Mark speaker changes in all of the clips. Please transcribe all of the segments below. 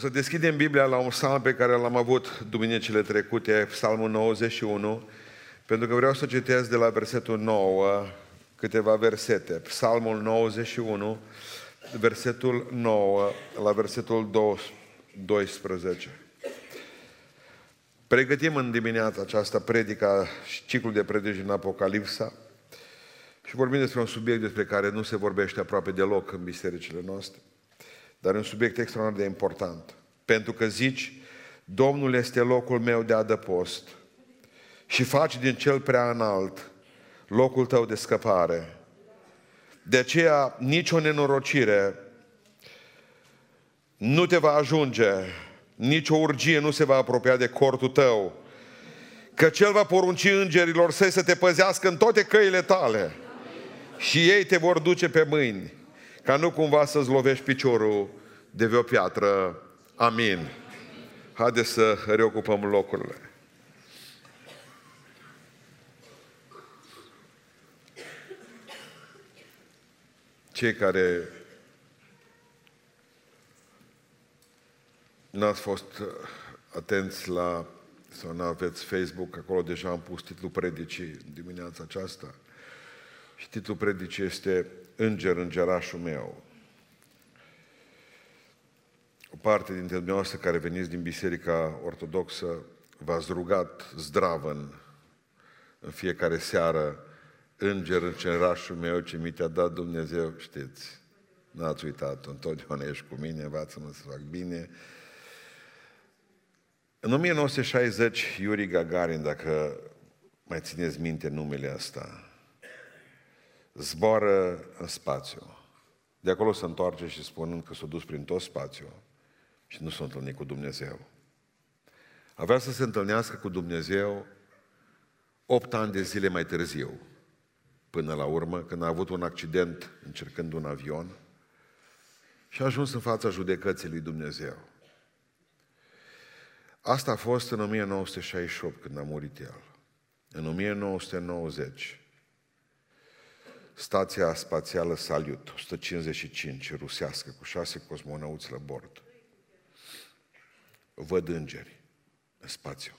Speaker 1: să deschidem Biblia la un psalm pe care l-am avut duminicile trecute, psalmul 91, pentru că vreau să citesc de la versetul 9 câteva versete. Psalmul 91, versetul 9 la versetul 12. Pregătim în dimineața aceasta predica și ciclul de predici în Apocalipsa și vorbim despre un subiect despre care nu se vorbește aproape deloc în bisericile noastre, dar e un subiect extraordinar de important. Pentru că zici, Domnul este locul meu de adăpost și faci din cel prea înalt locul tău de scăpare. De aceea, nicio nenorocire nu te va ajunge, nicio urgie nu se va apropia de cortul tău, că Cel va porunci îngerilor săi să te păzească în toate căile tale și ei te vor duce pe mâini, ca nu cumva să-ți lovești piciorul de vreo piatră. Amin. Haideți să reocupăm locurile. Cei care n-ați fost uh, atenți la sau nu aveți Facebook, acolo deja am pus titlul predicii dimineața aceasta. Și titlul predicii este Înger, îngerașul meu. O parte dintre dumneavoastră care veniți din Biserica Ortodoxă v-ați rugat zdravăn în fiecare seară Înger, îngerașul meu ce mi te-a dat Dumnezeu, știți, n-ați uitat întotdeauna ești cu mine, învață-mă să fac bine. În 1960, Yuri Gagarin, dacă mai țineți minte numele ăsta, zboară în spațiu. De acolo se întoarce și spunând că s-a dus prin tot spațiu și nu s-a întâlnit cu Dumnezeu. Avea să se întâlnească cu Dumnezeu opt ani de zile mai târziu, până la urmă, când a avut un accident încercând un avion și a ajuns în fața judecății lui Dumnezeu. Asta a fost în 1968, când a murit el. În 1990, Stația spațială Salyut, 155, rusească, cu șase cosmonauți la bord. Văd îngeri în spațiu.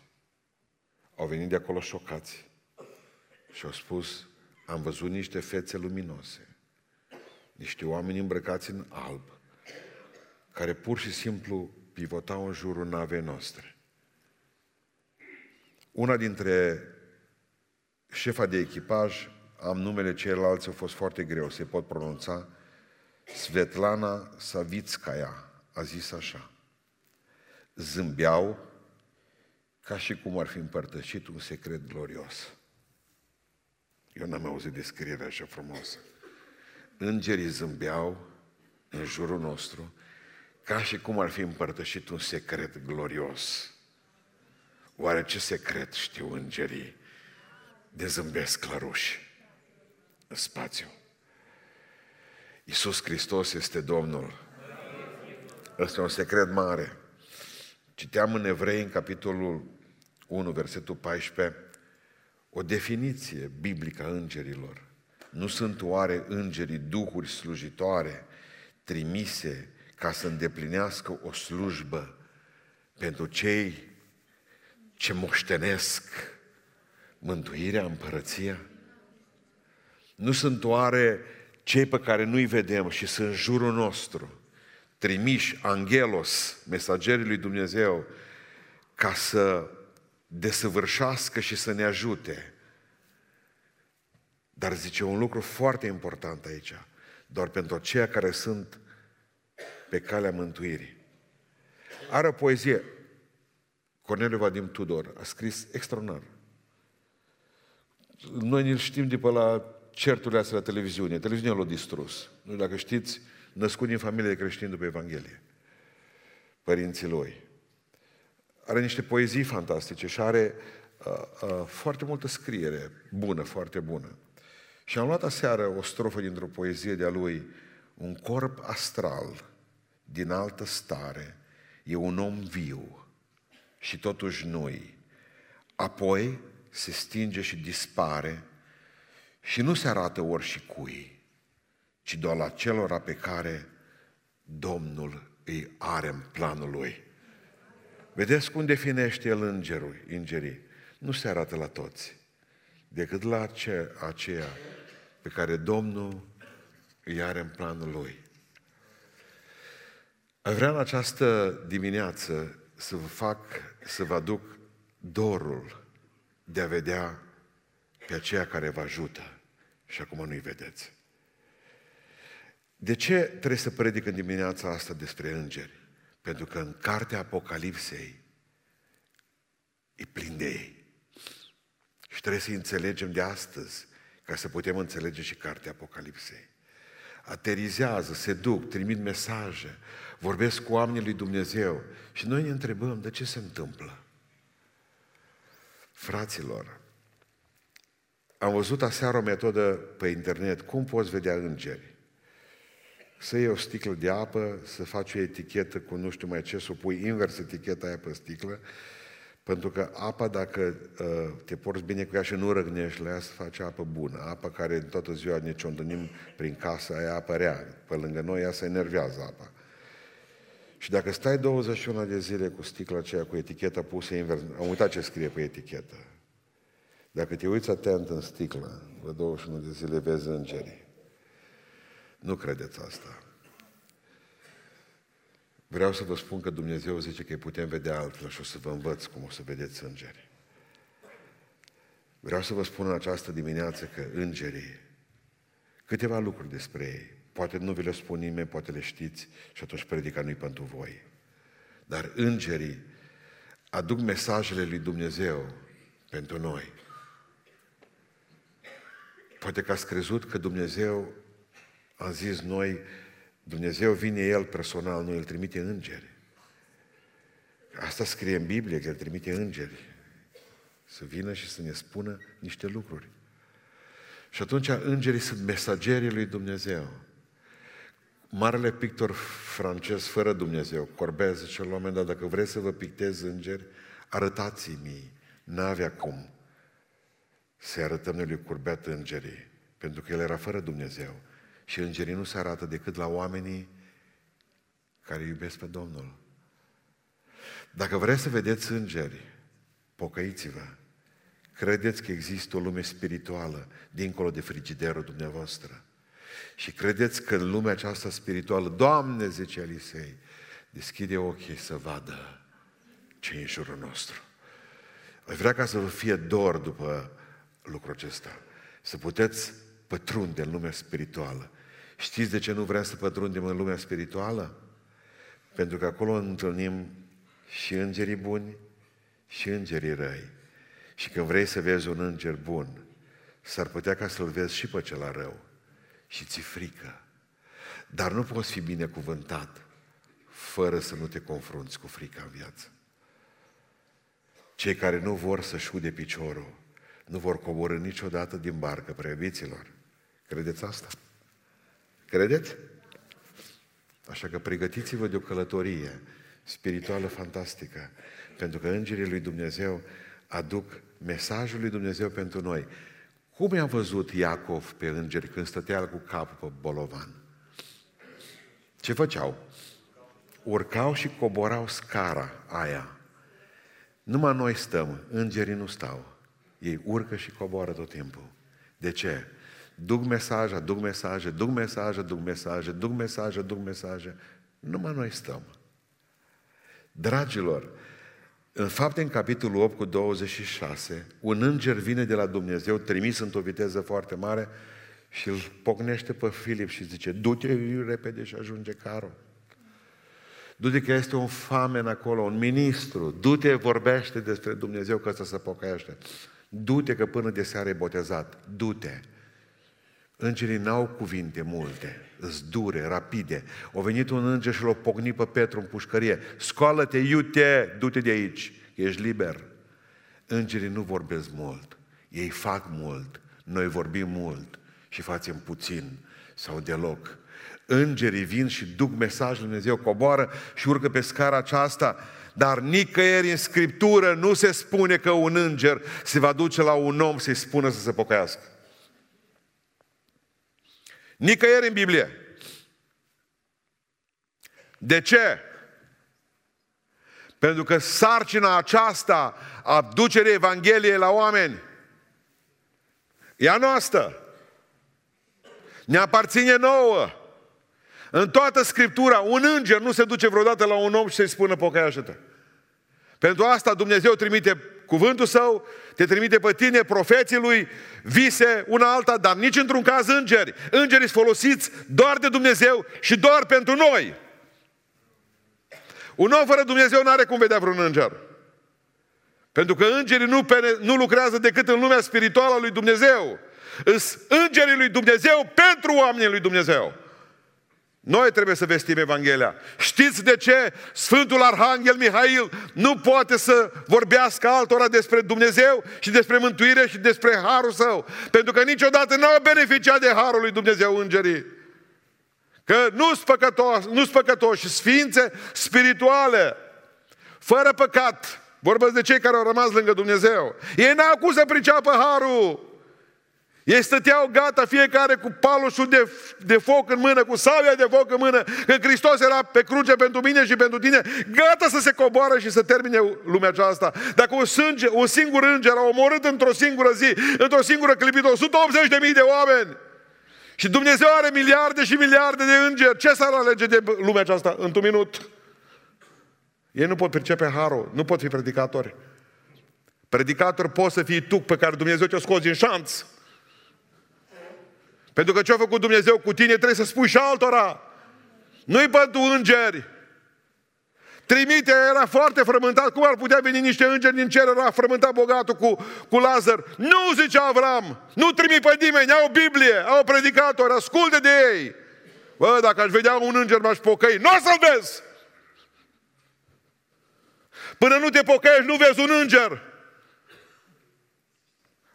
Speaker 1: Au venit de acolo șocați și au spus, am văzut niște fețe luminoase, niște oameni îmbrăcați în alb, care pur și simplu pivotau în jurul navei noastre. Una dintre șefa de echipaj am numele ceilalți, au fost foarte greu, se pot pronunța. Svetlana Savitskaya a zis așa. Zâmbeau ca și cum ar fi împărtășit un secret glorios. Eu n-am auzit descrierea așa frumoasă. Îngerii zâmbeau în jurul nostru ca și cum ar fi împărtășit un secret glorios. Oare ce secret știu îngerii de zâmbesc claruși? în spațiu. Iisus Hristos este Domnul. Ăsta e un secret mare. Citeam în Evrei, în capitolul 1, versetul 14, o definiție biblică a îngerilor. Nu sunt oare îngerii duhuri slujitoare trimise ca să îndeplinească o slujbă pentru cei ce moștenesc mântuirea, împărăția? Nu sunt oare cei pe care nu-i vedem și sunt în jurul nostru, trimiși, angelos, mesagerii lui Dumnezeu, ca să desăvârșească și să ne ajute. Dar zice un lucru foarte important aici, doar pentru aceia care sunt pe calea mântuirii. Are o poezie. Corneliu Vadim Tudor a scris extraordinar. Noi ne știm de pe la certurile astea la televiziune. Televiziunea l-a distrus. Nu dacă știți, născut din familie de creștini după Evanghelie. Părinții lui. Are niște poezii fantastice și are uh, uh, foarte multă scriere bună, foarte bună. Și am luat aseară o strofă dintr-o poezie de-a lui, un corp astral din altă stare, e un om viu și totuși noi. Apoi se stinge și dispare și nu se arată ori și cui, ci doar la celora pe care Domnul îi are în planul lui. Vedeți cum definește el îngerul, îngerii? Nu se arată la toți, decât la ace, aceea pe care Domnul îi are în planul lui. Aș vrea în această dimineață să vă fac, să vă aduc dorul de a vedea pe aceea care vă ajută și acum nu-i vedeți. De ce trebuie să predic în dimineața asta despre îngeri? Pentru că în cartea Apocalipsei e plin de ei. Și trebuie să înțelegem de astăzi ca să putem înțelege și cartea Apocalipsei. Aterizează, se duc, trimit mesaje, vorbesc cu oamenii lui Dumnezeu și noi ne întrebăm de ce se întâmplă. Fraților, am văzut aseară o metodă pe internet, cum poți vedea îngeri. Să iei o sticlă de apă, să faci o etichetă cu nu știu mai ce, să o pui invers eticheta aia pe sticlă, pentru că apa, dacă uh, te porți bine cu ea și nu răgnești la ea, să face apă bună. Apa care în toată ziua ne ciondănim prin casă, aia apă rea. Pe lângă noi ea se enervează apa. Și dacă stai 21 de zile cu sticla aceea, cu eticheta pusă invers, am uitat ce scrie pe etichetă. Dacă te uiți atent în sticlă, la 21 de zile vezi îngerii. Nu credeți asta. Vreau să vă spun că Dumnezeu zice că îi putem vedea altfel și o să vă învăț cum o să vedeți îngeri. Vreau să vă spun în această dimineață că îngerii, câteva lucruri despre ei, poate nu vi le spun nimeni, poate le știți și atunci predica nu-i pentru voi. Dar îngerii aduc mesajele lui Dumnezeu pentru noi. Poate că ați crezut că Dumnezeu a zis noi, Dumnezeu vine El personal, nu El trimite îngeri. Asta scrie în Biblie, că El trimite îngeri să vină și să ne spună niște lucruri. Și atunci îngerii sunt mesagerii lui Dumnezeu. Marele pictor francez fără Dumnezeu, Corbez, zice la un moment dat, dacă vreți să vă pictez îngeri, arătați-mi, n-avea cum să arătăm noi lui Curbet îngerii, pentru că el era fără Dumnezeu. Și îngerii nu se arată decât la oamenii care iubesc pe Domnul. Dacă vreți să vedeți îngeri, pocăiți-vă. Credeți că există o lume spirituală dincolo de frigiderul dumneavoastră. Și credeți că în lumea aceasta spirituală, Doamne, zice Elisei, deschide ochii să vadă ce e în jurul nostru. Aș vrea ca să vă fie dor după lucrul acesta. Să puteți pătrunde în lumea spirituală. Știți de ce nu vrem să pătrundem în lumea spirituală? Pentru că acolo întâlnim și îngerii buni și îngerii răi. Și când vrei să vezi un înger bun, s-ar putea ca să-l vezi și pe cel rău. Și ți frică. Dar nu poți fi binecuvântat fără să nu te confrunți cu frica în viață. Cei care nu vor să-și ude piciorul nu vor coborâ niciodată din barcă, preiubiților. Credeți asta? Credeți? Așa că pregătiți-vă de o călătorie spirituală fantastică, pentru că îngerii lui Dumnezeu aduc mesajul lui Dumnezeu pentru noi. Cum i-a văzut Iacov pe îngeri când stătea cu capul pe bolovan? Ce făceau? Urcau și coborau scara aia. Numai noi stăm, îngerii nu stau. Ei urcă și coboară tot timpul. De ce? Duc mesaje, duc mesaje, duc mesaje, duc mesaje, duc mesaje, duc mesaje. Numai noi stăm. Dragilor, în fapte, în capitolul 8 cu 26, un înger vine de la Dumnezeu, trimis într-o viteză foarte mare și îl pocnește pe Filip și zice, du-te repede și ajunge carul. Du-te că este un famen acolo, un ministru. Du-te, vorbește despre Dumnezeu că să se pocăiește. Du-te că până de seară e botezat. Du-te. Îngerii n-au cuvinte multe, îs dure, rapide. O venit un înger și l-a pocnit pe Petru în pușcărie. Scoală-te, iute, du-te de aici, ești liber. Îngerii nu vorbesc mult, ei fac mult, noi vorbim mult și facem puțin sau deloc. Îngerii vin și duc mesajul Lui Dumnezeu, coboară și urcă pe scara aceasta dar nicăieri în Scriptură nu se spune că un înger se va duce la un om să-i spună să se pocăiască. Nicăieri în Biblie. De ce? Pentru că sarcina aceasta a ducerii Evangheliei la oameni e a noastră. Ne aparține nouă. În toată Scriptura, un înger nu se duce vreodată la un om și să-i spună pocăiaște-te. Pentru asta Dumnezeu trimite cuvântul său, te trimite pe tine, profeții lui, vise, una alta, dar nici într-un caz îngeri. Îngerii sunt folosiți doar de Dumnezeu și doar pentru noi. Un om fără Dumnezeu nu are cum vedea vreun înger. Pentru că îngerii nu, nu lucrează decât în lumea spirituală a lui Dumnezeu. Îs îngerii lui Dumnezeu pentru oamenii lui Dumnezeu. Noi trebuie să vestim Evanghelia. Știți de ce Sfântul Arhanghel Mihail nu poate să vorbească altora despre Dumnezeu și despre mântuire și despre Harul Său? Pentru că niciodată n-au beneficiat de Harul lui Dumnezeu îngerii. Că nu sunt păcătoși, nu sunt păcătoși, sfințe spirituale, fără păcat. Vorbesc de cei care au rămas lângă Dumnezeu. Ei n-au cum să priceapă Harul. Ei stăteau gata fiecare cu paloșul de, de foc în mână, cu sabia de foc în mână, că Hristos era pe cruce pentru mine și pentru tine, gata să se coboară și să termine lumea aceasta. Dacă un, sânge, un singur înger a omorât într-o singură zi, într-o singură clipită, 180.000 de oameni, și Dumnezeu are miliarde și miliarde de îngeri, ce s-ar alege de lumea aceasta într-un minut? Ei nu pot pricepe harul, nu pot fi predicatori. Predicator poți să fii tu pe care Dumnezeu te-a scos din șanț. Pentru că ce a făcut Dumnezeu cu tine trebuie să spui și altora. Nu-i pentru îngeri. Trimite, era foarte frământat. Cum ar putea veni niște îngeri din cer? Era frământat bogatul cu, cu Lazar. Nu, zicea Avram, nu trimit pe nimeni, au Biblie, au predicatori, asculte de ei. Bă, dacă aș vedea un înger, m-aș pocăi. Nu o să-l vezi! Până nu te pocăiești, nu vezi un înger.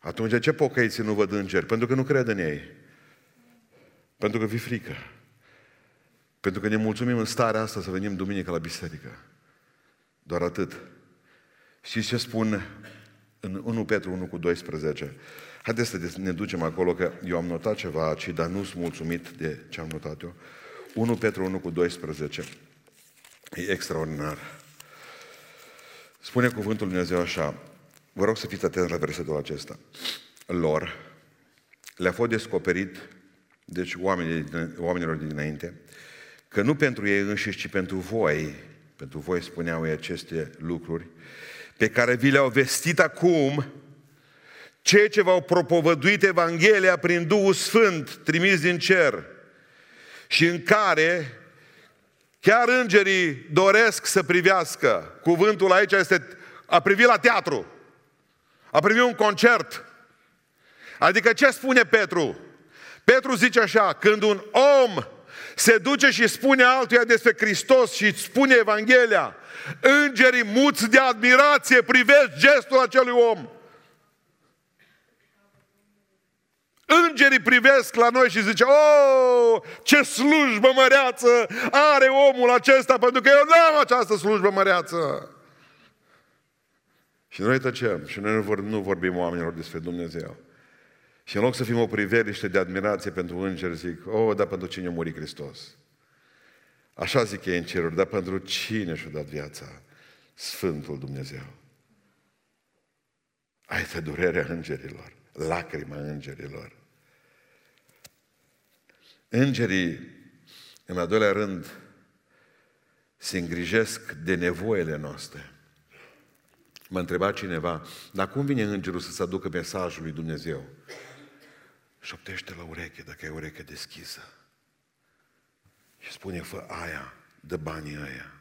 Speaker 1: Atunci de ce pocăiții nu văd îngeri? Pentru că nu cred în ei. Pentru că vi frică. Pentru că ne mulțumim în starea asta să venim duminică la biserică. Doar atât. Și ce spun în 1 Petru 1 cu 12? Haideți să ne ducem acolo, că eu am notat ceva aici, dar nu sunt mulțumit de ce am notat eu. 1 Petru 1 cu 12. E extraordinar. Spune cuvântul Dumnezeu așa. Vă rog să fiți atenți la versetul acesta. Lor le-a fost descoperit deci oamenii, oamenilor dinainte, că nu pentru ei înșiși, ci pentru voi, pentru voi spuneau ei aceste lucruri, pe care vi le-au vestit acum, cei ce v-au propovăduit Evanghelia prin Duhul Sfânt trimis din cer și în care chiar îngerii doresc să privească. Cuvântul aici este a privi la teatru, a privi un concert. Adică ce spune Petru? Petru zice așa, când un om se duce și spune altuia despre Hristos și îți spune Evanghelia, îngerii muți de admirație privesc gestul acelui om. Îngerii privesc la noi și zice, oh, ce slujbă măreață are omul acesta, pentru că eu nu am această slujbă măreață. Și noi tăcem și noi nu vorbim oamenilor despre Dumnezeu. Și în loc să fim o priveliște de admirație pentru îngeri, zic, o, oh, dar pentru cine a murit Hristos? Așa zic ei în ceruri, dar pentru cine și-a dat viața? Sfântul Dumnezeu. Aici durerea îngerilor, lacrima îngerilor. Îngerii, în al doilea rând, se îngrijesc de nevoile noastre. M-a întrebat cineva, dar cum vine îngerul să-ți aducă mesajul lui Dumnezeu? Șoptește la ureche dacă ai ureche deschisă. Și spune, fă aia, dă banii aia.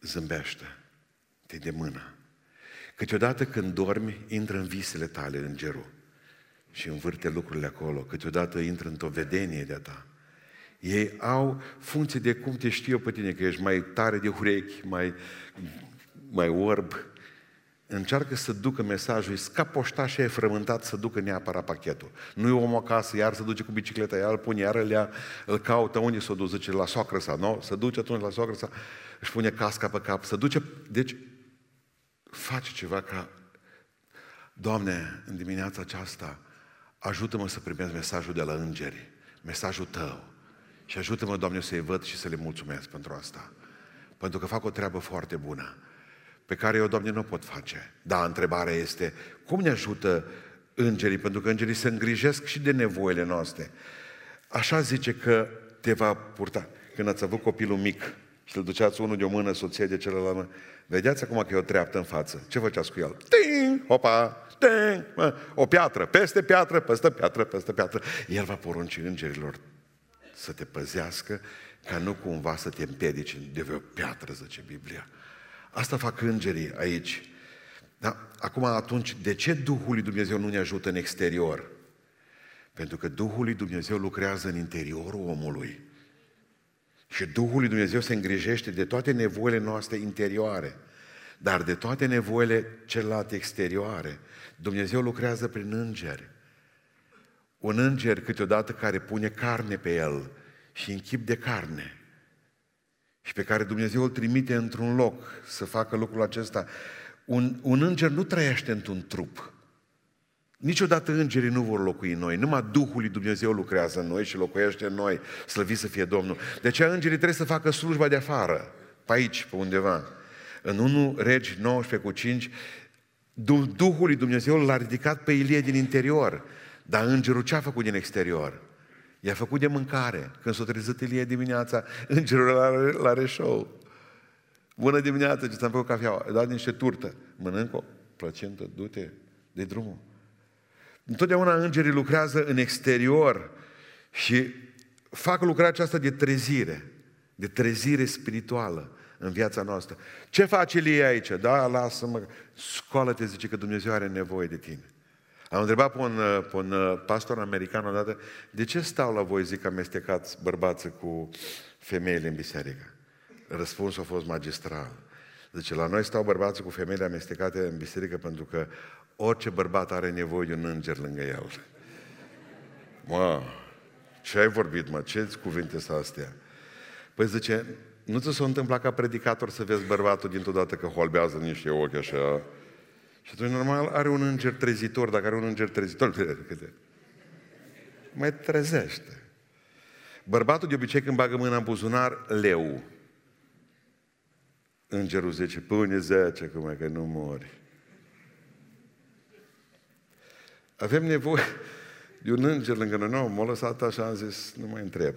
Speaker 1: Zâmbește, te de mână. Câteodată când dormi, intră în visele tale îngerul și învârte lucrurile acolo. Câteodată intră într-o vedenie de-a ta. Ei au funcție de cum te știu eu pe tine, că ești mai tare de urechi, mai, mai orb, încearcă să ducă mesajul, ca poștaș e frământat să ducă neapărat pachetul. Nu e om acasă, iar să duce cu bicicleta, iar îl pune, iar îl, ia, îl caută, unde să o duce, zice, la soacră sa, nu? Să duce atunci la soacră sa, își pune casca pe cap, să duce, deci face ceva ca, Doamne, în dimineața aceasta, ajută-mă să primesc mesajul de la îngeri, mesajul Tău. Și ajută-mă, Doamne, să-i văd și să le mulțumesc pentru asta. Pentru că fac o treabă foarte bună, pe care eu, Doamne, nu o pot face. Da, întrebarea este, cum ne ajută îngerii? Pentru că îngerii se îngrijesc și de nevoile noastre. Așa zice că te va purta. Când ați avut copilul mic și îl duceați unul de o mână, soție de celălalt, vedeați acum că e o treaptă în față. Ce făceați cu el? Ting! Hopa! Ting! O piatră, peste piatră, peste piatră, peste piatră. El va porunci îngerilor să te păzească ca nu cumva să te împiedici de vreo piatră, zice Biblia. Asta fac îngerii aici. Da? Acum, atunci, de ce Duhul lui Dumnezeu nu ne ajută în exterior? Pentru că Duhul lui Dumnezeu lucrează în interiorul omului. Și Duhul lui Dumnezeu se îngrijește de toate nevoile noastre interioare, dar de toate nevoile celelalte exterioare. Dumnezeu lucrează prin îngeri. Un înger câteodată care pune carne pe el și în chip de carne și pe care Dumnezeu îl trimite într-un loc să facă lucrul acesta. Un, un înger nu trăiește într-un trup. Niciodată îngerii nu vor locui în noi, numai Duhul lui Dumnezeu lucrează în noi și locuiește în noi, slăvit să fie Domnul. De aceea îngerii trebuie să facă slujba de afară, pe aici, pe undeva. În 1 Regi 19 cu 5, Duhul lui Dumnezeu l-a ridicat pe Ilie din interior, dar îngerul ce a făcut din exterior? I-a făcut de mâncare. Când s-a trezit Ilie dimineața, îngerul la, la reșou. Bună dimineața, ce ți-am făcut cafea, ai dat niște turtă. Mănânc o plăcentă, du-te, de drumul. Întotdeauna îngerii lucrează în exterior și fac lucrarea aceasta de trezire, de trezire spirituală în viața noastră. Ce face Elie aici? Da, lasă-mă, scoală-te, zice că Dumnezeu are nevoie de tine. Am întrebat pe un, pe un pastor american odată, de ce stau la voi, zic, amestecați bărbații cu femeile în biserică? Răspunsul a fost magistral. Zice, la noi stau bărbații cu femeile amestecate în biserică pentru că orice bărbat are nevoie de un înger lângă el. Mă, ce ai vorbit, mă? Ce cuvinte sunt astea? Păi zice, nu ți s-a întâmplat ca predicator să vezi bărbatul dintr-o dată că holbează niște ochi așa? Și atunci, normal, are un înger trezitor. Dacă are un înger trezitor, câte? Mai trezește. Bărbatul de obicei când bagă mâna în buzunar, leu. Îngerul zice, pune zece, cum că nu mori. Avem nevoie de un înger lângă noi. Nu, m-a lăsat așa, am zis, nu mai întreb.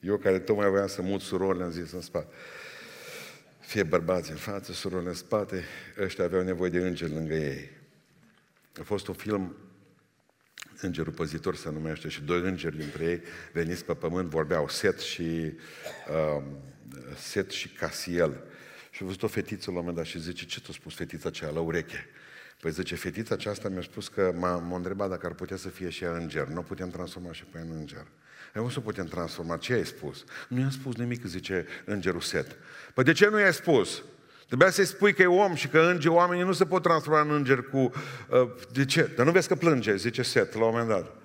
Speaker 1: Eu care tocmai voiam să mut surorile, am zis în spate. Fie bărbați în față, surorile în spate, ăștia aveau nevoie de îngeri lângă ei. A fost un film, Îngerul Păzitor se numește, și doi îngeri dintre ei veniți pe pământ, vorbeau Set și, uh, Set și Casiel. Și a văzut o fetiță la un moment dat și zice, ce ți-a spus fetița aceea la ureche? Păi zice, fetița aceasta mi-a spus că m-a, m-a întrebat dacă ar putea să fie și ea înger. Nu putem transforma și pe ea în înger. Eu să putem transforma. Ce ai spus? Nu i-am spus nimic, zice îngerul Set. Păi de ce nu i-ai spus? Trebuia să-i spui că e om și că înger, oamenii nu se pot transforma în înger cu... Uh, de ce? Dar nu vezi că plânge, zice Set la un moment dat.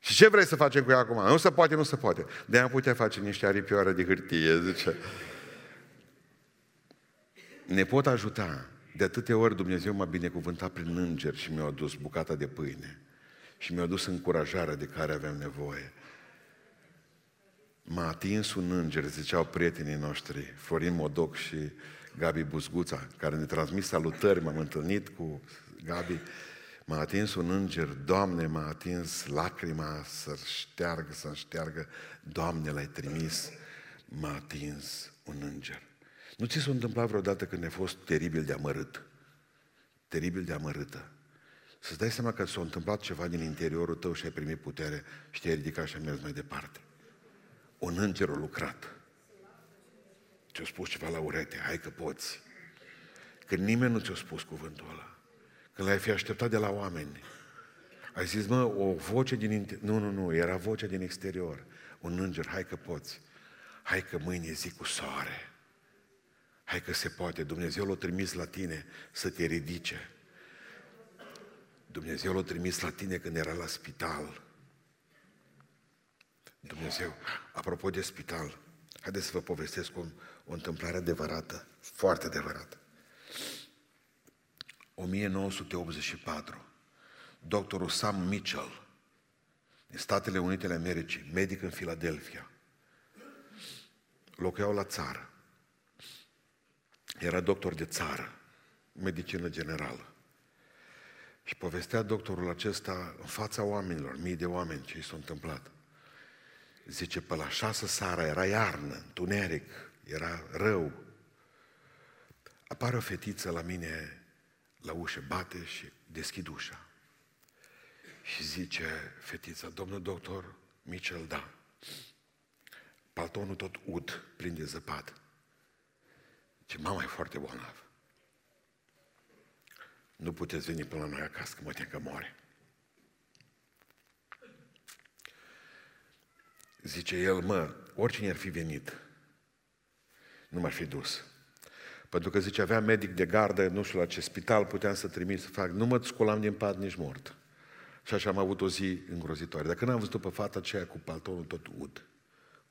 Speaker 1: Și ce vrei să facem cu ea acum? Nu se poate, nu se poate. De am putea face niște aripioare de hârtie, zice. Ne pot ajuta de atâtea ori Dumnezeu m-a binecuvântat prin înger și mi-a adus bucata de pâine și mi-a adus încurajarea de care aveam nevoie. M-a atins un înger, ziceau prietenii noștri, Florin Modoc și Gabi Buzguța, care ne transmis salutări, m-am întâlnit cu Gabi, m-a atins un înger, Doamne, m-a atins lacrima să șteargă, să șteargă, Doamne, l-ai trimis, m-a atins un înger. Nu ți s-a întâmplat vreodată când ai fost teribil de amărât? Teribil de amărâtă. Să-ți dai seama că s-a întâmplat ceva din interiorul tău și ai primit putere și te-ai ridicat și ai mers mai departe. Un înger a lucrat. Ți-a spus ceva la urete, hai că poți. Când nimeni nu ți-a spus cuvântul ăla. Când l-ai fi așteptat de la oameni. Ai zis, mă, o voce din interior. Nu, nu, nu, era vocea din exterior. Un înger, hai că poți. Hai că mâine e zi cu soare. Hai că se poate. Dumnezeu l-a trimis la tine să te ridice. Dumnezeu l-a trimis la tine când era la spital. Dumnezeu, apropo de spital, haideți să vă povestesc o, o întâmplare adevărată, foarte adevărată. 1984, doctorul Sam Mitchell, din Statele Unite ale Americii, medic în Filadelfia, locuiau la țară. Era doctor de țară, medicină generală. Și povestea doctorul acesta în fața oamenilor, mii de oameni, ce i s-a întâmplat. Zice, pe la șase seara, era iarnă, întuneric, era rău. Apare o fetiță la mine la ușă, bate și deschid ușa. Și zice fetița, domnul doctor Michel, da. Paltonul tot ud, plin de zăpadă. Ce mama e foarte bolnav. Nu puteți veni până la noi acasă, că mă tem că moare. Zice el, mă, oricine ar fi venit, nu m-ar fi dus. Pentru că zice, avea medic de gardă, nu știu la ce spital, puteam să trimit să fac, nu mă sculam din pat nici mort. Și așa am avut o zi îngrozitoare. Dacă n-am văzut pe fata aceea cu paltonul tot ud,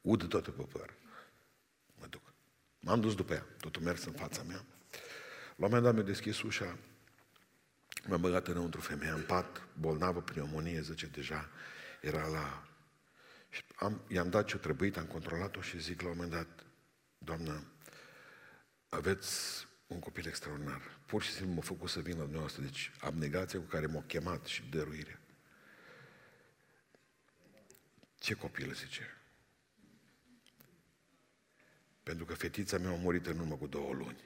Speaker 1: ud tot pe păr, mă duc. M-am dus după ea, totul mers în fața mea. La un moment dat mi-a deschis ușa, m-a băgat înăuntru femeia în pat, bolnavă, pneumonie, zice, deja era la... Și am, i-am dat ce-o trebuit, am controlat-o și zic la un moment dat, doamnă, aveți un copil extraordinar. Pur și simplu m-a făcut să vin la dumneavoastră. Deci abnegația cu care m-a chemat și dăruirea. Ce copil, zice? Pentru că fetița mea a murit în urmă cu două luni.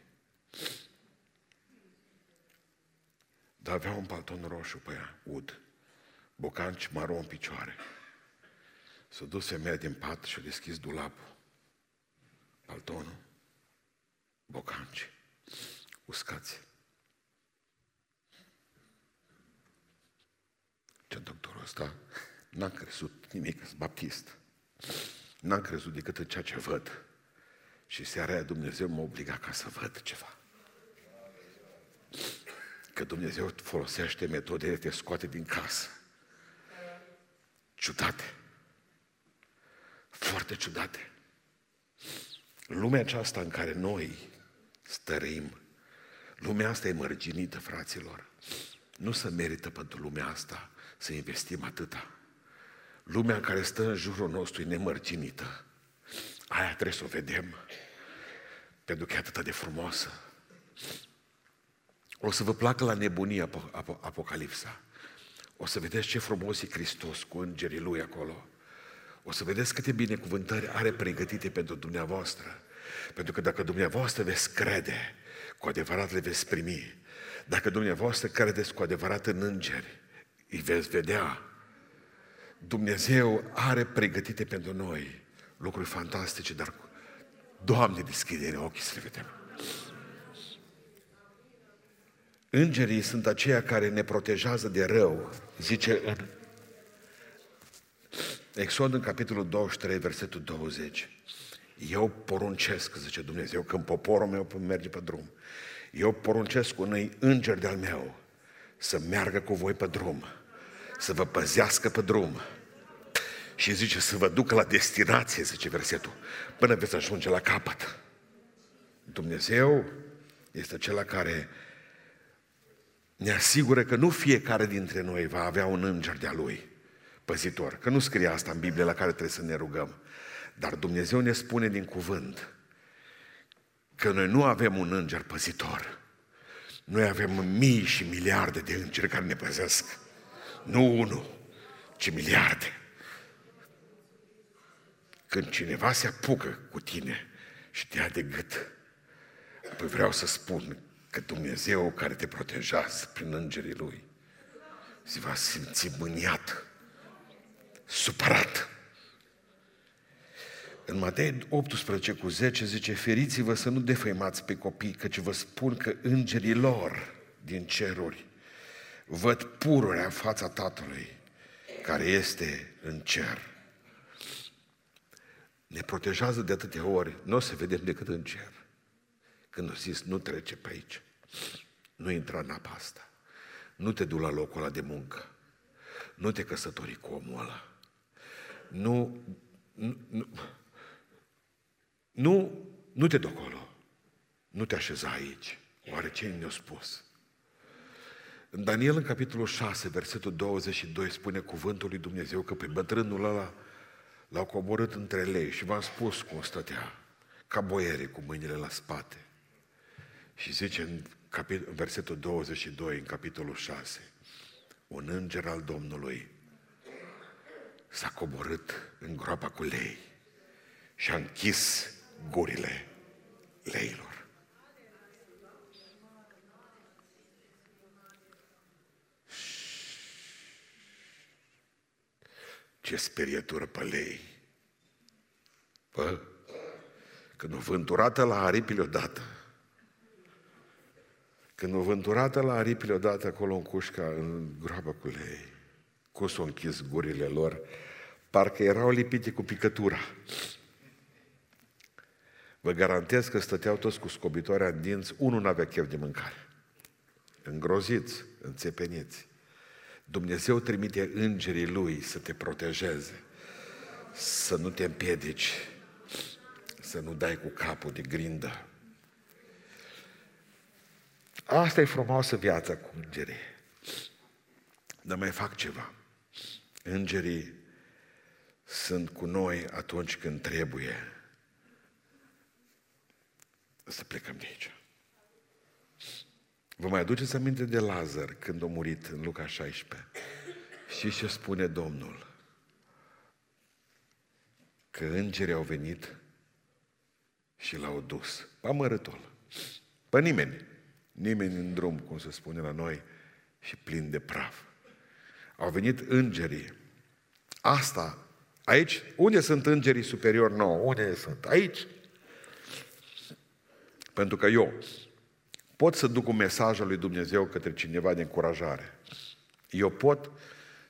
Speaker 1: Dar avea un palton roșu pe ea, ud, bocanci maro în picioare. S-a dus femeia din pat și a deschis dulapul, paltonul, bocanci, uscați. Ce doctorul ăsta n-am crezut nimic, sunt baptist. N-am crezut decât în ceea ce văd. Și seara aia Dumnezeu m-a obligat ca să văd ceva. Că Dumnezeu folosește metode de te scoate din casă. Ciudate. Foarte ciudate. Lumea aceasta în care noi stărim, lumea asta e mărginită, fraților. Nu se merită pentru lumea asta să investim atâta. Lumea în care stă în jurul nostru e nemărginită. Aia trebuie să o vedem. Pentru că e atât de frumoasă. O să vă placă la nebunie ap- ap- Apocalipsa. O să vedeți ce frumos e Hristos cu îngerii Lui acolo. O să vedeți câte binecuvântări are pregătite pentru dumneavoastră. Pentru că dacă dumneavoastră veți crede, cu adevărat le veți primi. Dacă dumneavoastră credeți cu adevărat în îngeri, îi veți vedea. Dumnezeu are pregătite pentru noi lucruri fantastice, dar Doamne, deschide ochii să le vedem. Îngerii sunt aceia care ne protejează de rău, zice în Exod în capitolul 23, versetul 20. Eu poruncesc, zice Dumnezeu, când poporul meu merge pe drum, eu poruncesc unui înger de-al meu să meargă cu voi pe drum, să vă păzească pe drum, și zice să vă ducă la destinație, zice versetul, până veți ajunge la capăt. Dumnezeu este acela care ne asigură că nu fiecare dintre noi va avea un înger de-a lui, păzitor. Că nu scrie asta în Biblie la care trebuie să ne rugăm. Dar Dumnezeu ne spune din cuvânt că noi nu avem un înger păzitor. Noi avem mii și miliarde de îngeri care ne păzesc. Nu unul, ci miliarde. Când cineva se apucă cu tine și te ia de gât, apoi vreau să spun că Dumnezeu care te protejează prin îngerii Lui se va simți mâniat, supărat. În Matei 18 cu 10 zice, feriți-vă să nu defăimați pe copii, căci vă spun că îngerii lor din ceruri văd pururea în fața Tatălui care este în cer ne protejează de atâtea ori, nu o să vedem decât în cer. Când o zis, nu trece pe aici, nu intra în apa asta, nu te du la locul ăla de muncă, nu te căsători cu omul ăla, nu, nu, nu, nu, nu te duc acolo, nu te așeza aici. Oare ce ne-a spus? În Daniel, în capitolul 6, versetul 22, spune cuvântul lui Dumnezeu că pe bătrânul ăla L-au coborât între lei și v-am spus cum stătea. ca boiere cu mâinile la spate. Și zice în, capit- în versetul 22, în capitolul 6, un înger al Domnului s-a coborât în groapa cu lei și a închis gurile leilor. Ce sperietură pe lei! Bă, când o vânturată la aripile odată, când o vânturată la aripile odată acolo în cușca, în groapă cu lei, cu s-o închis gurile lor, parcă erau lipite cu picătura. Vă garantez că stăteau toți cu scobitoarea în dinți, unul n-avea chef de mâncare. Îngroziți, înțepeniți. Dumnezeu trimite îngerii Lui să te protejeze, să nu te împiedici, să nu dai cu capul de grindă. Asta e frumoasă viața cu îngerii. Dar mai fac ceva. Îngerii sunt cu noi atunci când trebuie să plecăm de aici. Vă mai aduceți aminte de Lazar când a murit în Luca 16? Și ce spune Domnul? Că îngerii au venit și l-au dus. Pe amărâtul. Pe nimeni. Nimeni în drum, cum se spune la noi, și plin de praf. Au venit îngerii. Asta, aici, unde sunt îngerii superiori nouă? Unde sunt? Aici. Pentru că eu pot să duc un mesaj al lui Dumnezeu către cineva de încurajare. Eu pot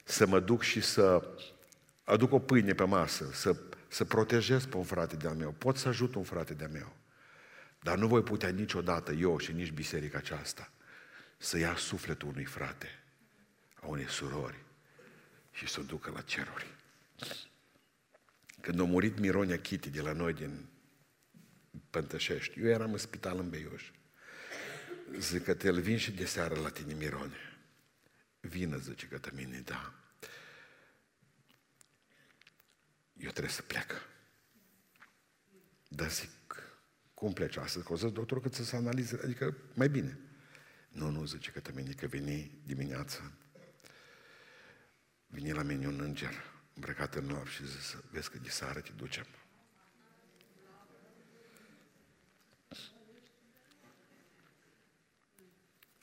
Speaker 1: să mă duc și să aduc o pâine pe masă, să, să protejez pe un frate de-al meu, pot să ajut un frate de-al meu. Dar nu voi putea niciodată eu și nici biserica aceasta să ia sufletul unui frate, a unei surori și să o ducă la ceruri. Când a murit Mironia Chiti de la noi din Pântășești, eu eram în spital în Beiuș. Zic că te vin și de seară la tine, Mirone. Vină, zice că mine, da. Eu trebuie să plec. Dar zic, cum pleci astăzi? Că o zis doctorul că să analizeze, adică mai bine. Nu, nu, zice că mine, că veni dimineața, vine la mine un înger îmbrăcat în nor și zice, vezi că de seară te ducem.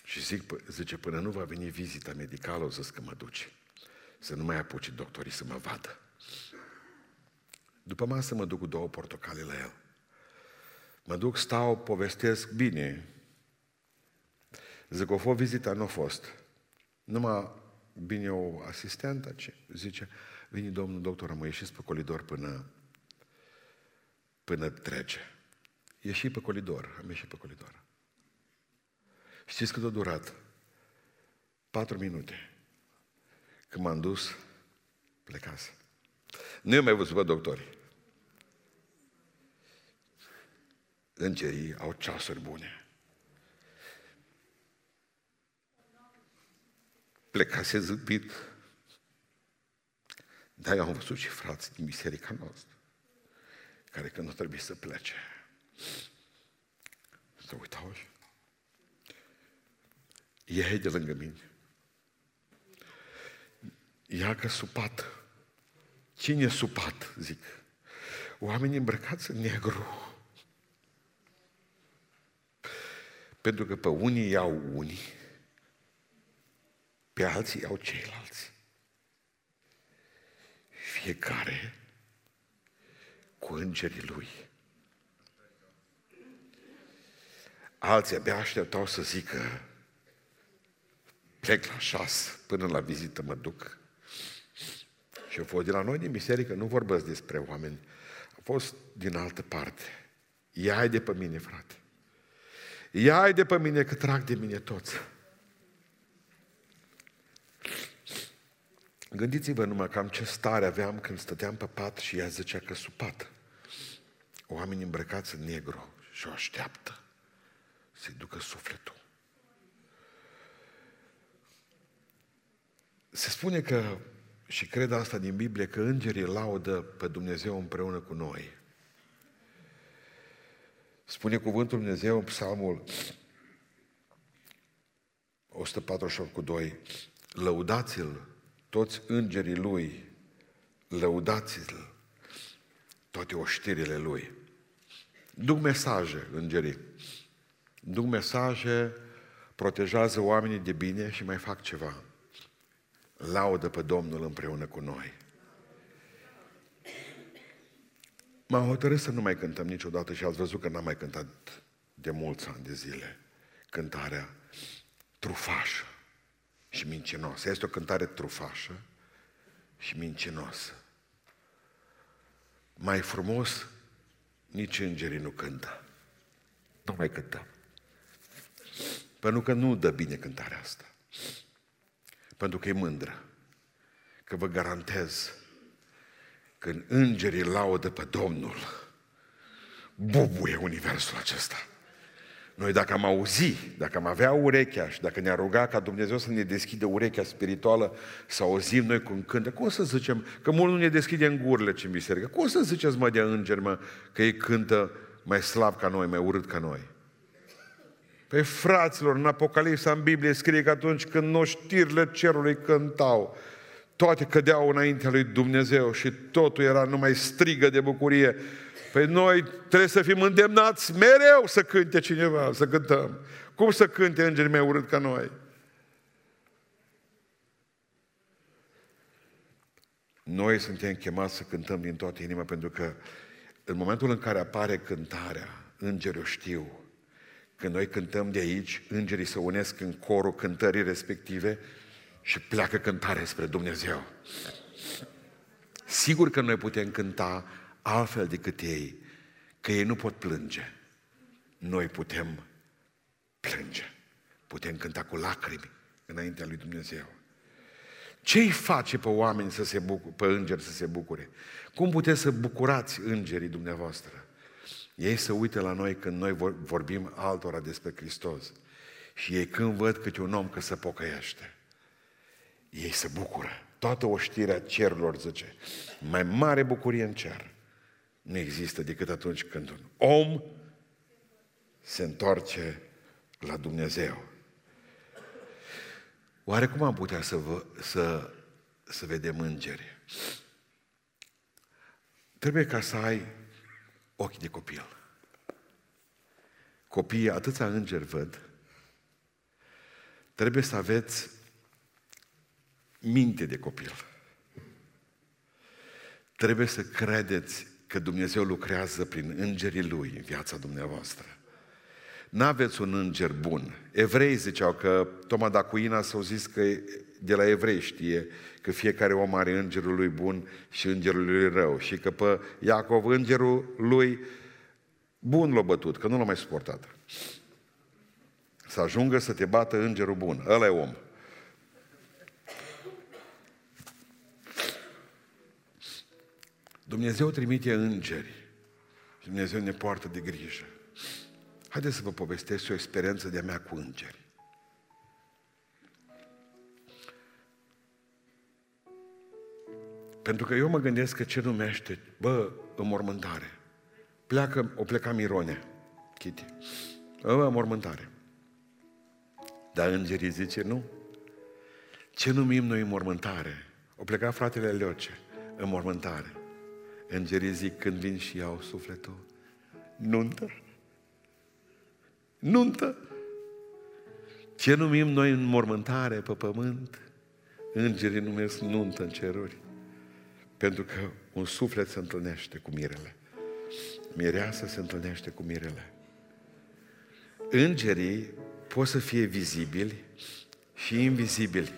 Speaker 1: Și zic, zice, până nu va veni vizita medicală, o să că mă duci. Să nu mai apuci doctorii să mă vadă. După masă mă duc cu două portocale la el. Mă duc, stau, povestesc, bine. Zic, o fost vizita, nu a fost. Numai vine o asistentă, ce? zice, vine domnul doctor, am ieșit pe colidor până, până trece. Ieși pe colidor, am ieșit pe colidor. Știți cât a durat? Patru minute. Când m-am dus, plecase. Nu i mai văzut pe doctori. Îngerii au ceasuri bune. Plecase zâmbit. Dar eu am văzut și frații din biserica noastră, care când nu trebuie să plece, să uitau și Ia de lângă mine. Ia că supat. Cine e supat? Zic. Oamenii îmbrăcați în negru. Pentru că pe unii iau unii, pe alții iau ceilalți. Fiecare cu îngerii lui. Alții abia așteptau să zică, plec la șase, până la vizită mă duc. Și au fost de la noi din biserică, nu vorbesc despre oameni, a fost din altă parte. Ia de pe mine, frate. Ia de pe mine că trag de mine toți. Gândiți-vă numai cam ce stare aveam când stăteam pe pat și ea zicea că supat. Oameni îmbrăcați în negru și o așteaptă să-i ducă sufletul. Se spune că, și cred asta din Biblie, că îngerii laudă pe Dumnezeu împreună cu noi. Spune cuvântul Dumnezeu în psalmul 148 cu 2, lăudați-l toți îngerii lui, lăudați-l toate oștirile lui. Duc mesaje, îngerii. Duc mesaje, protejează oamenii de bine și mai fac ceva. Laudă pe Domnul împreună cu noi. M-am hotărât să nu mai cântăm niciodată și ați văzut că n-am mai cântat de mulți ani de zile cântarea trufașă și mincinoasă. Este o cântare trufașă și mincinoasă. Mai frumos nici îngerii nu cântă. Nu mai cântăm. Pentru că nu dă bine cântarea asta. Pentru că e mândră. Că vă garantez când îngerii laudă pe Domnul, bubuie universul acesta. Noi dacă am auzi, dacă am avea urechea și dacă ne-a ruga ca Dumnezeu să ne deschide urechea spirituală, să auzim noi cum cântă, cum o să zicem, că mult nu ne deschide în gurile ce în biserică, cum o să ziceți mă de îngeri, mă, că ei cântă mai slab ca noi, mai urât ca noi? Păi fraților, în Apocalipsa, în Biblie, scrie că atunci când noștirile cerului cântau, toate cădeau înaintea lui Dumnezeu și totul era numai strigă de bucurie. Păi noi trebuie să fim îndemnați mereu să cânte cineva, să cântăm. Cum să cânte îngerii mai urât ca noi? Noi suntem chemați să cântăm din toată inima pentru că în momentul în care apare cântarea, îngerii o știu. Când noi cântăm de aici, îngerii se unesc în corul cântării respective și pleacă cântare spre Dumnezeu. Sigur că noi putem cânta altfel decât ei, că ei nu pot plânge. Noi putem plânge. Putem cânta cu lacrimi înaintea lui Dumnezeu. Ce îi face pe oameni să se bucure, pe îngeri să se bucure? Cum puteți să bucurați îngerii dumneavoastră? Ei se uită la noi când noi vorbim altora despre Hristos. Și ei când văd câte un om că se pocăiește, ei se bucură. Toată oștirea cerurilor, zice, mai mare bucurie în cer nu există decât atunci când un om se întoarce la Dumnezeu. Oare cum am putea să, vă, să, să vedem îngeri? Trebuie ca să ai ochi de copil. Copiii, atâția îngeri văd, trebuie să aveți minte de copil. Trebuie să credeți că Dumnezeu lucrează prin îngerii Lui în viața dumneavoastră. N-aveți un înger bun. Evrei ziceau că Toma Dacuina s-au zis că de la evrei știe că fiecare om are îngerul lui bun și îngerul lui rău și că pe Iacov îngerul lui bun l-a bătut, că nu l-a mai suportat. Să ajungă să te bată îngerul bun. Ăla e om. Dumnezeu trimite îngeri și Dumnezeu ne poartă de grijă. Haideți să vă povestesc o experiență de-a mea cu îngeri. Pentru că eu mă gândesc că ce numește, bă, înmormântare. Pleacă, o pleca Mirone, Chiti. Bă, înmormântare. Dar îngerii zice, nu. Ce numim noi înmormântare? O pleca fratele Leoce, înmormântare. Îngerii zic când vin și iau sufletul, nuntă. Nuntă. Ce numim noi în mormântare pe pământ, îngerii numesc nuntă în ceruri. Pentru că un suflet se întâlnește cu mirele. Mireasa se întâlnește cu mirele. Îngerii pot să fie vizibili și invizibili.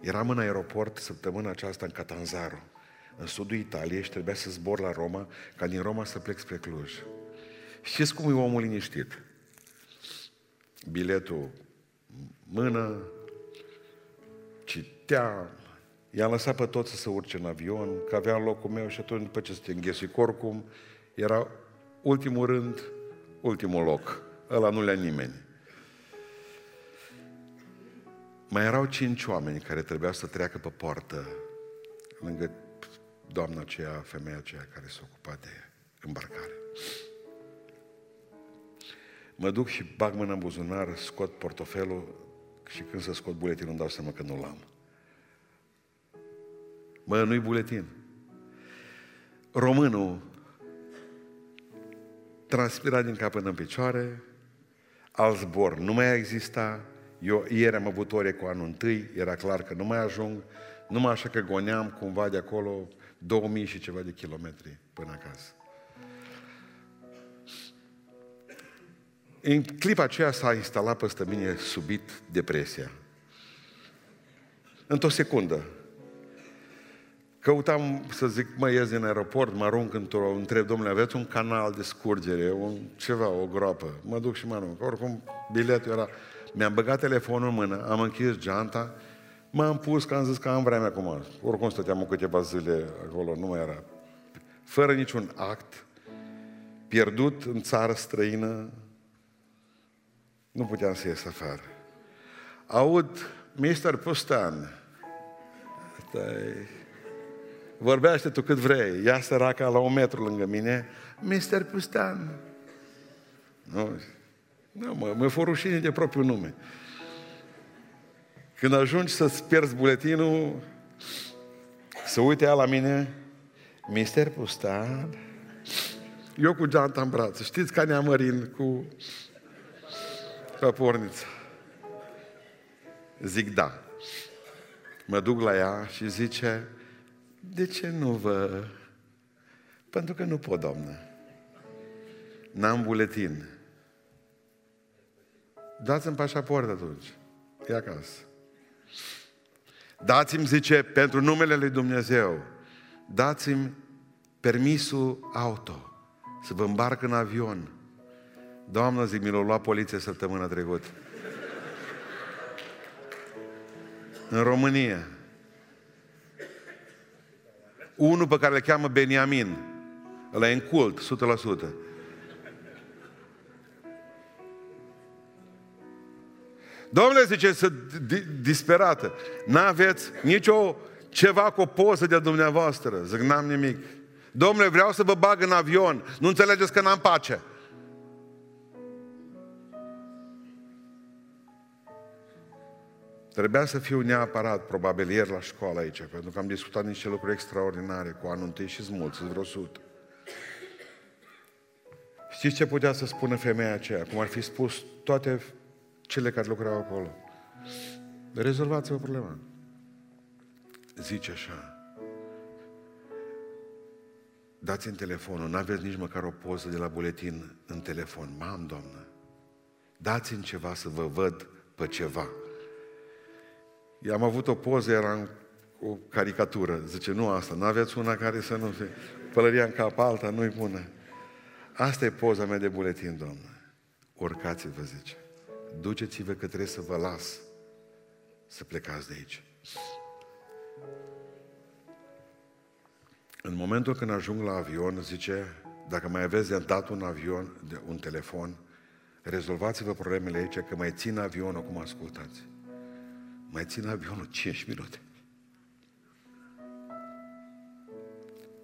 Speaker 1: Eram în aeroport săptămâna aceasta în Catanzaro în sudul Italiei și trebuia să zbor la Roma, ca din Roma să plec spre Cluj. Știți cum e omul liniștit? Biletul mână, citea, i-am lăsat pe toți să se urce în avion, că avea locul meu și atunci după ce se înghesui oricum, era ultimul rând, ultimul loc. Ăla nu le nimeni. Mai erau cinci oameni care trebuiau să treacă pe poartă lângă doamna aceea, femeia aceea care se ocupa de îmbarcare. Mă duc și bag mâna în buzunar, scot portofelul și când să scot buletinul îmi dau seama că nu l-am. Mă, nu-i buletin. Românul transpira din cap până în picioare, alt zbor nu mai exista, eu ieri am avut ore cu anul întâi, era clar că nu mai ajung, numai așa că goneam cumva de acolo 2000 și ceva de kilometri până acasă. În clipa aceea s-a instalat peste mine subit depresia. Într-o secundă. Căutam să zic, mă ies din aeroport, mă arunc într-o, întreb, domnule, aveți un canal de scurgere, un, ceva, o groapă. Mă duc și mă arunc. Oricum, biletul era... Mi-am băgat telefonul în mână, am închis geanta, m-am pus că am zis că am vreme acum. Oricum stăteam în câteva zile acolo, nu mai era. Fără niciun act, pierdut în țară străină, nu puteam să ies afară. Aud, Mr. Pustan, vorbește tu cât vrei, ia săraca la un metru lângă mine, Mr. Pustan. Nu, nu mă, mă fă rușine de propriul nume. Când ajungi să-ți pierzi buletinul, să uite ea la mine, Mr. Pustan, eu cu geanta în braț, știți ca neamărin cu porniță. Zic da. Mă duc la ea și zice, de ce nu vă... Pentru că nu pot, doamnă. N-am buletin. Dați-mi pașaport atunci. E acasă. Dați-mi, zice, pentru numele Lui Dumnezeu, dați-mi permisul auto să vă îmbarc în avion Doamnă, zic, mi l-a luat poliția săptămâna trecută. În România. Unul pe care le cheamă Beniamin. Ăla e în cult, 100%. Domnule, zice, să disperată. N-aveți nicio ceva cu o poză de dumneavoastră. Zic, n-am nimic. Domnule, vreau să vă bag în avion. Nu înțelegeți că n-am pace. Trebuia să fiu neapărat, probabil ieri la școală aici, pentru că am discutat niște lucruri extraordinare cu anul întâi și sunt mulți, sunt vreo sută. Știți ce putea să spună femeia aceea? Cum ar fi spus toate cele care lucrau acolo. Rezolvați-vă problema. Zice așa. Dați-mi telefonul, n-aveți nici măcar o poză de la buletin în telefon. Mam, doamnă, dați-mi ceva să vă văd pe ceva. Eu am avut o poză, era în o caricatură. Zice, nu asta, nu aveți una care să nu fie pălăria în cap, alta nu-i bună. Asta e poza mea de buletin, doamnă. Urcați-vă, zice. Duceți-vă că trebuie să vă las să plecați de aici. În momentul când ajung la avion, zice, dacă mai aveți de dat un avion, de un telefon, rezolvați-vă problemele aici, că mai țin avionul, cum ascultați mai țin avionul 5 minute.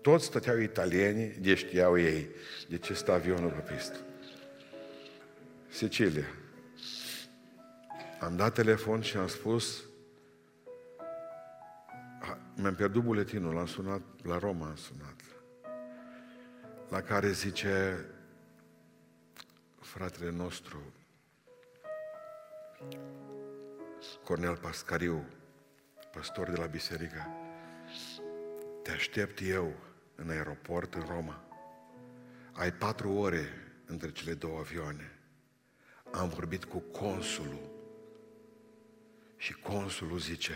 Speaker 1: Toți stăteau italieni, de știau ei de ce stă avionul pe pistă. Sicilia. Am dat telefon și am spus, mi-am pierdut buletinul, l-am sunat, la Roma am sunat, la care zice fratele nostru, Cornel Pascariu, pastor de la biserică, te aștept eu în aeroport în Roma. Ai patru ore între cele două avioane. Am vorbit cu consulul și consulul zice,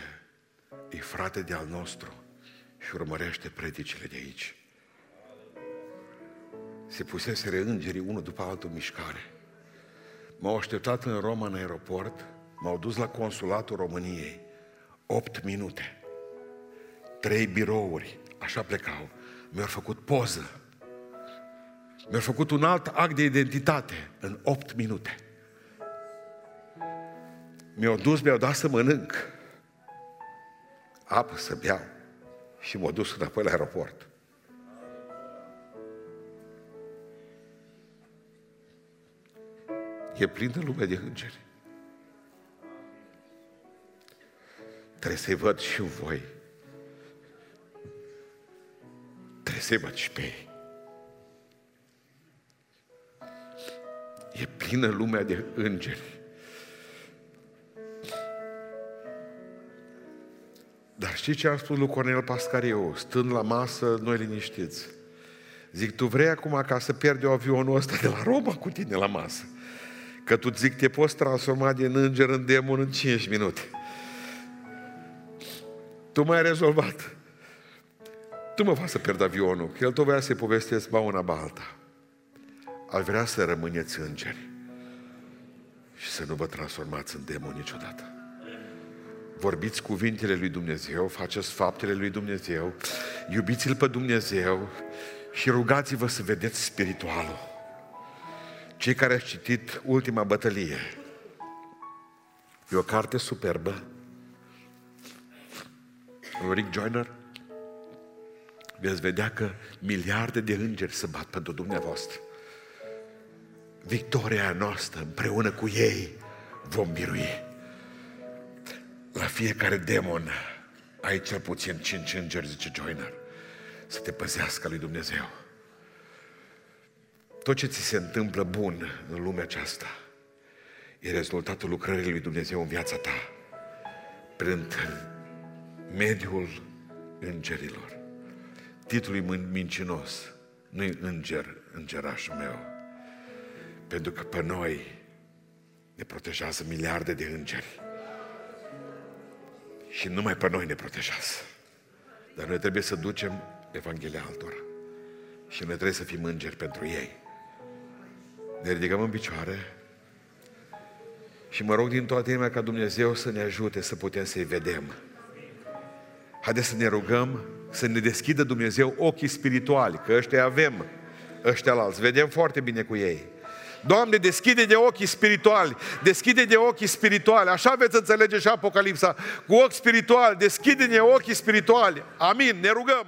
Speaker 1: e frate de al nostru și urmărește predicile de aici. Se pusese îngerii unul după altul mișcare. M-au așteptat în Roma în aeroport M-au dus la consulatul României. Opt minute. Trei birouri. Așa plecau. Mi-au făcut poză. Mi-au făcut un alt act de identitate în opt minute. Mi-au dus, mi-au dat să mănânc. Apă să beau. Și m-au dus înapoi la aeroport. E plină lumea de îngeri. Trebuie să-i văd și voi. Trebuie să-i văd și pe ei. E plină lumea de îngeri. Dar știi ce a spus lui Cornel Pascariu, stând la masă, noi liniștiți? Zic, tu vrei acum ca să pierdi avionul ăsta de la Roma cu tine la masă? Că tu zic, te poți transforma din înger în demon în 5 minute. Tu mai ai rezolvat. Tu mă faci să pierd avionul, că el tot vrea să-i povestesc ba una, ba alta. Al vrea să rămâneți îngeri și să nu vă transformați în demon niciodată. Vorbiți cuvintele lui Dumnezeu, faceți faptele lui Dumnezeu, iubiți-L pe Dumnezeu și rugați-vă să vedeți spiritualul. Cei care ați citit ultima bătălie, e o carte superbă, Rick Joyner, veți vedea că miliarde de îngeri se bat pentru dumneavoastră. Victoria noastră, împreună cu ei, vom birui. La fiecare demon ai cel puțin cinci îngeri, zice Joiner, să te păzească lui Dumnezeu. Tot ce ți se întâmplă bun în lumea aceasta e rezultatul lucrării lui Dumnezeu în viața ta, prin mediul îngerilor. Titlul e mincinos, nu-i înger, îngerașul meu. Pentru că pe noi ne protejează miliarde de îngeri. Și numai pe noi ne protejează. Dar noi trebuie să ducem Evanghelia altora. Și noi trebuie să fim îngeri pentru ei. Ne ridicăm în picioare și mă rog din toată inima ca Dumnezeu să ne ajute să putem să-i vedem. Haideți să ne rugăm să ne deschidă Dumnezeu ochii spirituali, că ăștia avem, ăștia alți, vedem foarte bine cu ei. Doamne, deschide de ochii spirituali, deschide de ochii spirituali, așa veți înțelege și Apocalipsa, cu ochi spirituali, deschide de ochii spirituali. Amin, ne rugăm.